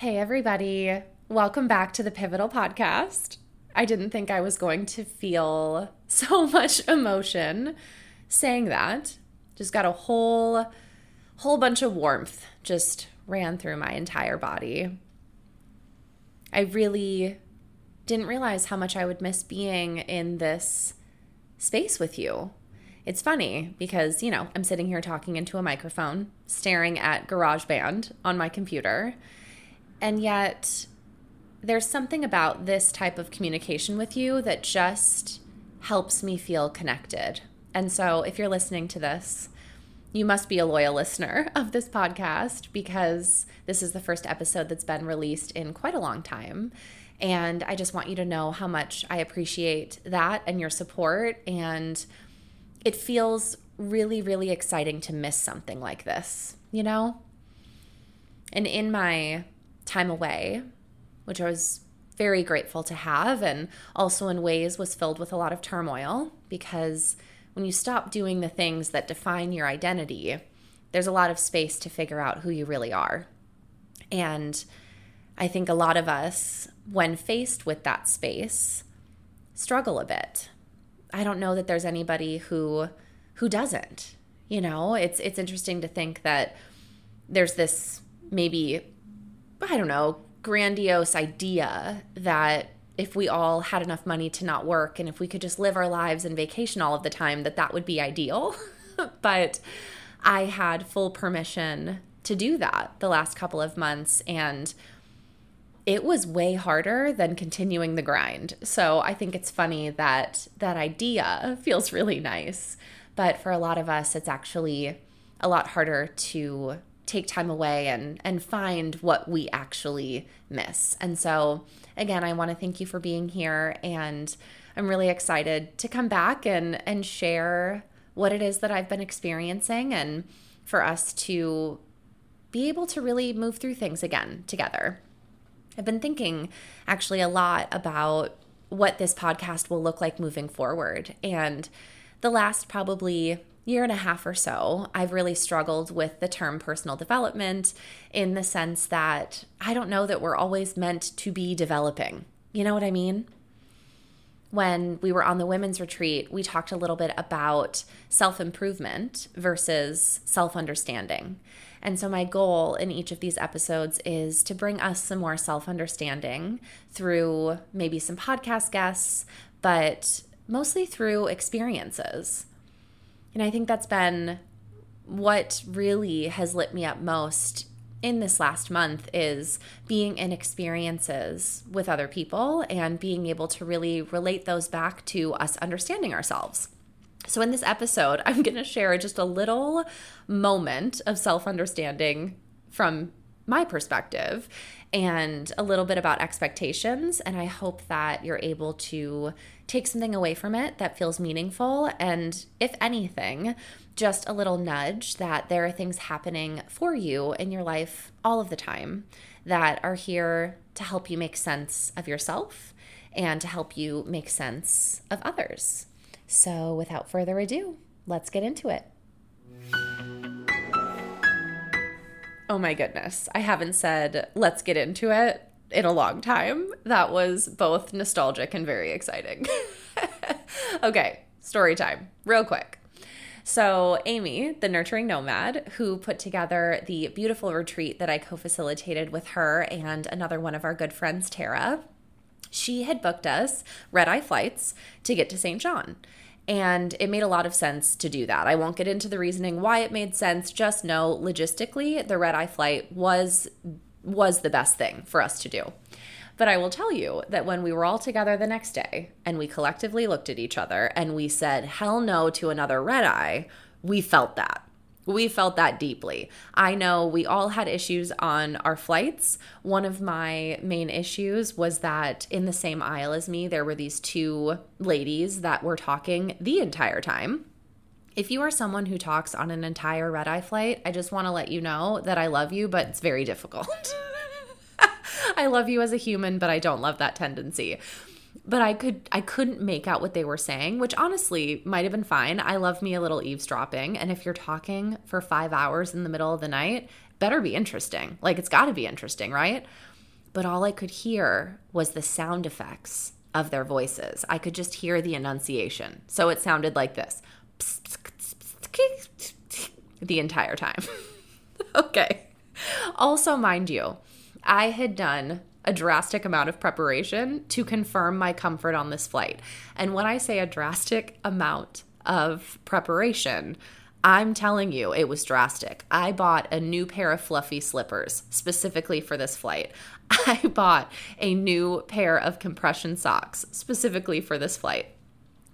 Hey, everybody. Welcome back to the Pivotal Podcast. I didn't think I was going to feel so much emotion saying that. Just got a whole whole bunch of warmth just ran through my entire body. I really didn't realize how much I would miss being in this space with you. It's funny because, you know, I'm sitting here talking into a microphone, staring at GarageBand on my computer, and yet there's something about this type of communication with you that just helps me feel connected. And so if you're listening to this, you must be a loyal listener of this podcast because this is the first episode that's been released in quite a long time. And I just want you to know how much I appreciate that and your support. And it feels really, really exciting to miss something like this, you know? And in my time away, which I was very grateful to have, and also in ways was filled with a lot of turmoil because when you stop doing the things that define your identity, there's a lot of space to figure out who you really are. And I think a lot of us, when faced with that space, struggle a bit. I don't know that there's anybody who who doesn't. You know, it's it's interesting to think that there's this maybe I don't know, grandiose idea that if we all had enough money to not work and if we could just live our lives and vacation all of the time, that that would be ideal. but I had full permission to do that the last couple of months. And it was way harder than continuing the grind. So I think it's funny that that idea feels really nice. But for a lot of us, it's actually a lot harder to take time away and and find what we actually miss. And so again, I want to thank you for being here and I'm really excited to come back and and share what it is that I've been experiencing and for us to be able to really move through things again together. I've been thinking actually a lot about what this podcast will look like moving forward. And the last probably year and a half or so, I've really struggled with the term personal development in the sense that I don't know that we're always meant to be developing. You know what I mean? When we were on the women's retreat, we talked a little bit about self improvement versus self understanding. And so, my goal in each of these episodes is to bring us some more self understanding through maybe some podcast guests, but mostly through experiences. And I think that's been what really has lit me up most in this last month is being in experiences with other people and being able to really relate those back to us understanding ourselves. So, in this episode, I'm going to share just a little moment of self understanding from my perspective and a little bit about expectations. And I hope that you're able to take something away from it that feels meaningful. And if anything, just a little nudge that there are things happening for you in your life all of the time that are here to help you make sense of yourself and to help you make sense of others. So, without further ado, let's get into it. Oh my goodness. I haven't said let's get into it in a long time. That was both nostalgic and very exciting. okay, story time, real quick. So, Amy, the nurturing nomad, who put together the beautiful retreat that I co facilitated with her and another one of our good friends, Tara, she had booked us red eye flights to get to St. John. And it made a lot of sense to do that. I won't get into the reasoning why it made sense. Just know logistically, the red eye flight was was the best thing for us to do. But I will tell you that when we were all together the next day and we collectively looked at each other and we said, hell no to another red eye, we felt that. We felt that deeply. I know we all had issues on our flights. One of my main issues was that in the same aisle as me, there were these two ladies that were talking the entire time. If you are someone who talks on an entire red eye flight, I just want to let you know that I love you, but it's very difficult. I love you as a human, but I don't love that tendency but I could I couldn't make out what they were saying, which honestly might have been fine. I love me a little eavesdropping, and if you're talking for 5 hours in the middle of the night, better be interesting. Like it's got to be interesting, right? but all I could hear was the sound effects of their voices. I could just hear the enunciation. So it sounded like this the entire time. okay. Also, mind you, I had done a drastic amount of preparation to confirm my comfort on this flight. And when I say a drastic amount of preparation, I'm telling you, it was drastic. I bought a new pair of fluffy slippers specifically for this flight. I bought a new pair of compression socks specifically for this flight.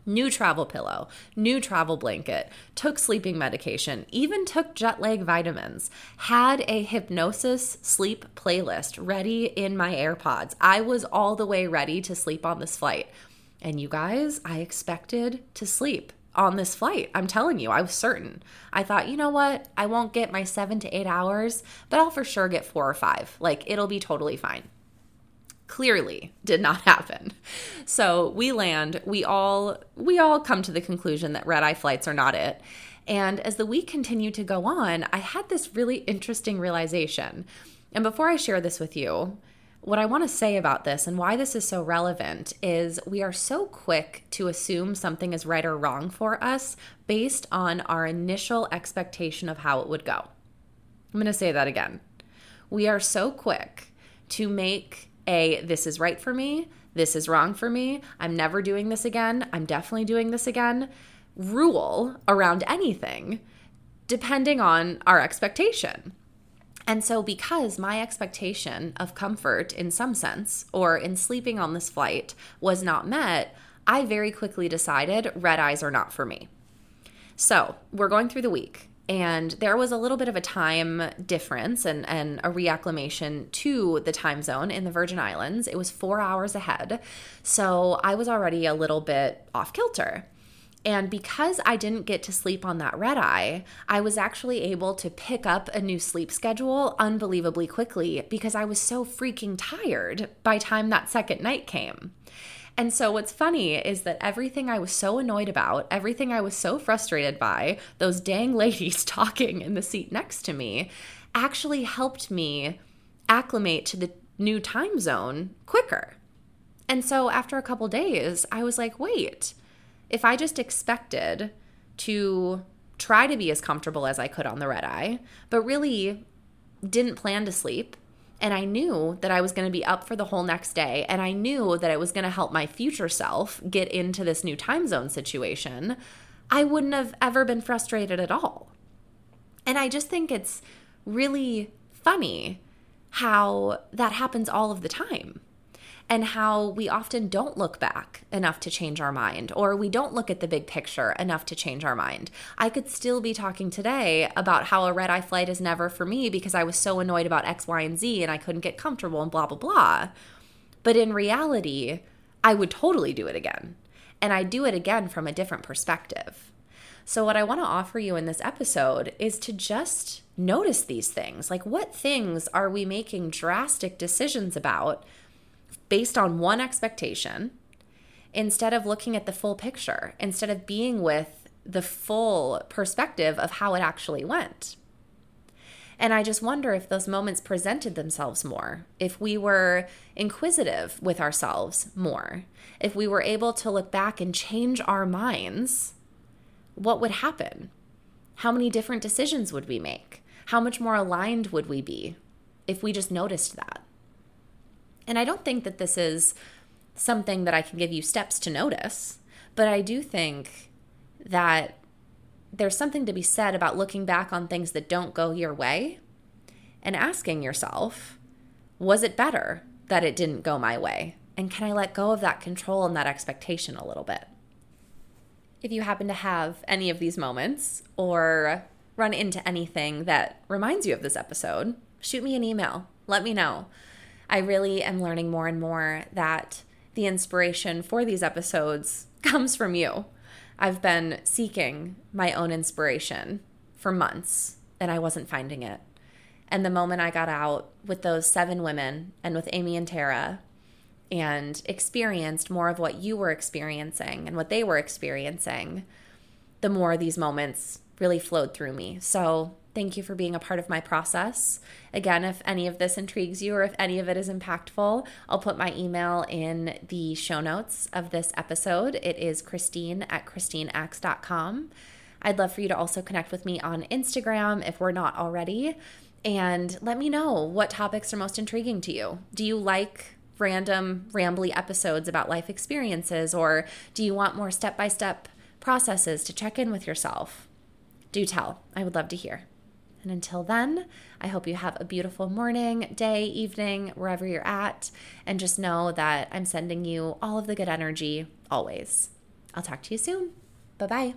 New travel pillow, new travel blanket, took sleeping medication, even took jet lag vitamins, had a hypnosis sleep playlist ready in my AirPods. I was all the way ready to sleep on this flight. And you guys, I expected to sleep on this flight. I'm telling you, I was certain. I thought, you know what? I won't get my seven to eight hours, but I'll for sure get four or five. Like, it'll be totally fine. Clearly did not happen. So we land, we all we all come to the conclusion that red eye flights are not it. And as the week continued to go on, I had this really interesting realization. And before I share this with you, what I want to say about this and why this is so relevant is we are so quick to assume something is right or wrong for us based on our initial expectation of how it would go. I'm going to say that again. We are so quick to make a this is right for me, this is wrong for me, I'm never doing this again, I'm definitely doing this again. Rule around anything depending on our expectation. And so, because my expectation of comfort in some sense, or in sleeping on this flight, was not met, I very quickly decided red eyes are not for me. So, we're going through the week, and there was a little bit of a time difference and, and a reacclimation to the time zone in the Virgin Islands. It was four hours ahead. So, I was already a little bit off kilter. And because I didn't get to sleep on that red eye, I was actually able to pick up a new sleep schedule unbelievably quickly because I was so freaking tired by time that second night came. And so what's funny is that everything I was so annoyed about, everything I was so frustrated by, those dang ladies talking in the seat next to me, actually helped me acclimate to the new time zone quicker. And so after a couple days, I was like, wait, if I just expected to try to be as comfortable as I could on the red eye, but really didn't plan to sleep, and I knew that I was going to be up for the whole next day, and I knew that it was going to help my future self get into this new time zone situation, I wouldn't have ever been frustrated at all. And I just think it's really funny how that happens all of the time and how we often don't look back enough to change our mind, or we don't look at the big picture enough to change our mind. I could still be talking today about how a red eye flight is never for me because I was so annoyed about X, Y, and Z and I couldn't get comfortable and blah, blah, blah. But in reality, I would totally do it again. And I do it again from a different perspective. So, what I want to offer you in this episode is to just notice these things. Like, what things are we making drastic decisions about based on one expectation instead of looking at the full picture, instead of being with the full perspective of how it actually went. And I just wonder if those moments presented themselves more, if we were inquisitive with ourselves more, if we were able to look back and change our minds, what would happen? How many different decisions would we make? How much more aligned would we be if we just noticed that? And I don't think that this is something that I can give you steps to notice, but I do think that there's something to be said about looking back on things that don't go your way and asking yourself, was it better that it didn't go my way? And can I let go of that control and that expectation a little bit? If you happen to have any of these moments or run into anything that reminds you of this episode, shoot me an email. Let me know. I really am learning more and more that the inspiration for these episodes comes from you. I've been seeking my own inspiration for months and I wasn't finding it. And the moment I got out with those seven women and with Amy and Tara and experienced more of what you were experiencing and what they were experiencing, the more these moments really flowed through me. So Thank you for being a part of my process. Again, if any of this intrigues you or if any of it is impactful, I'll put my email in the show notes of this episode. It is Kristine at KristineAxe.com. I'd love for you to also connect with me on Instagram if we're not already. And let me know what topics are most intriguing to you. Do you like random, rambly episodes about life experiences, or do you want more step by step processes to check in with yourself? Do tell. I would love to hear. And until then, I hope you have a beautiful morning, day, evening, wherever you're at. And just know that I'm sending you all of the good energy always. I'll talk to you soon. Bye bye.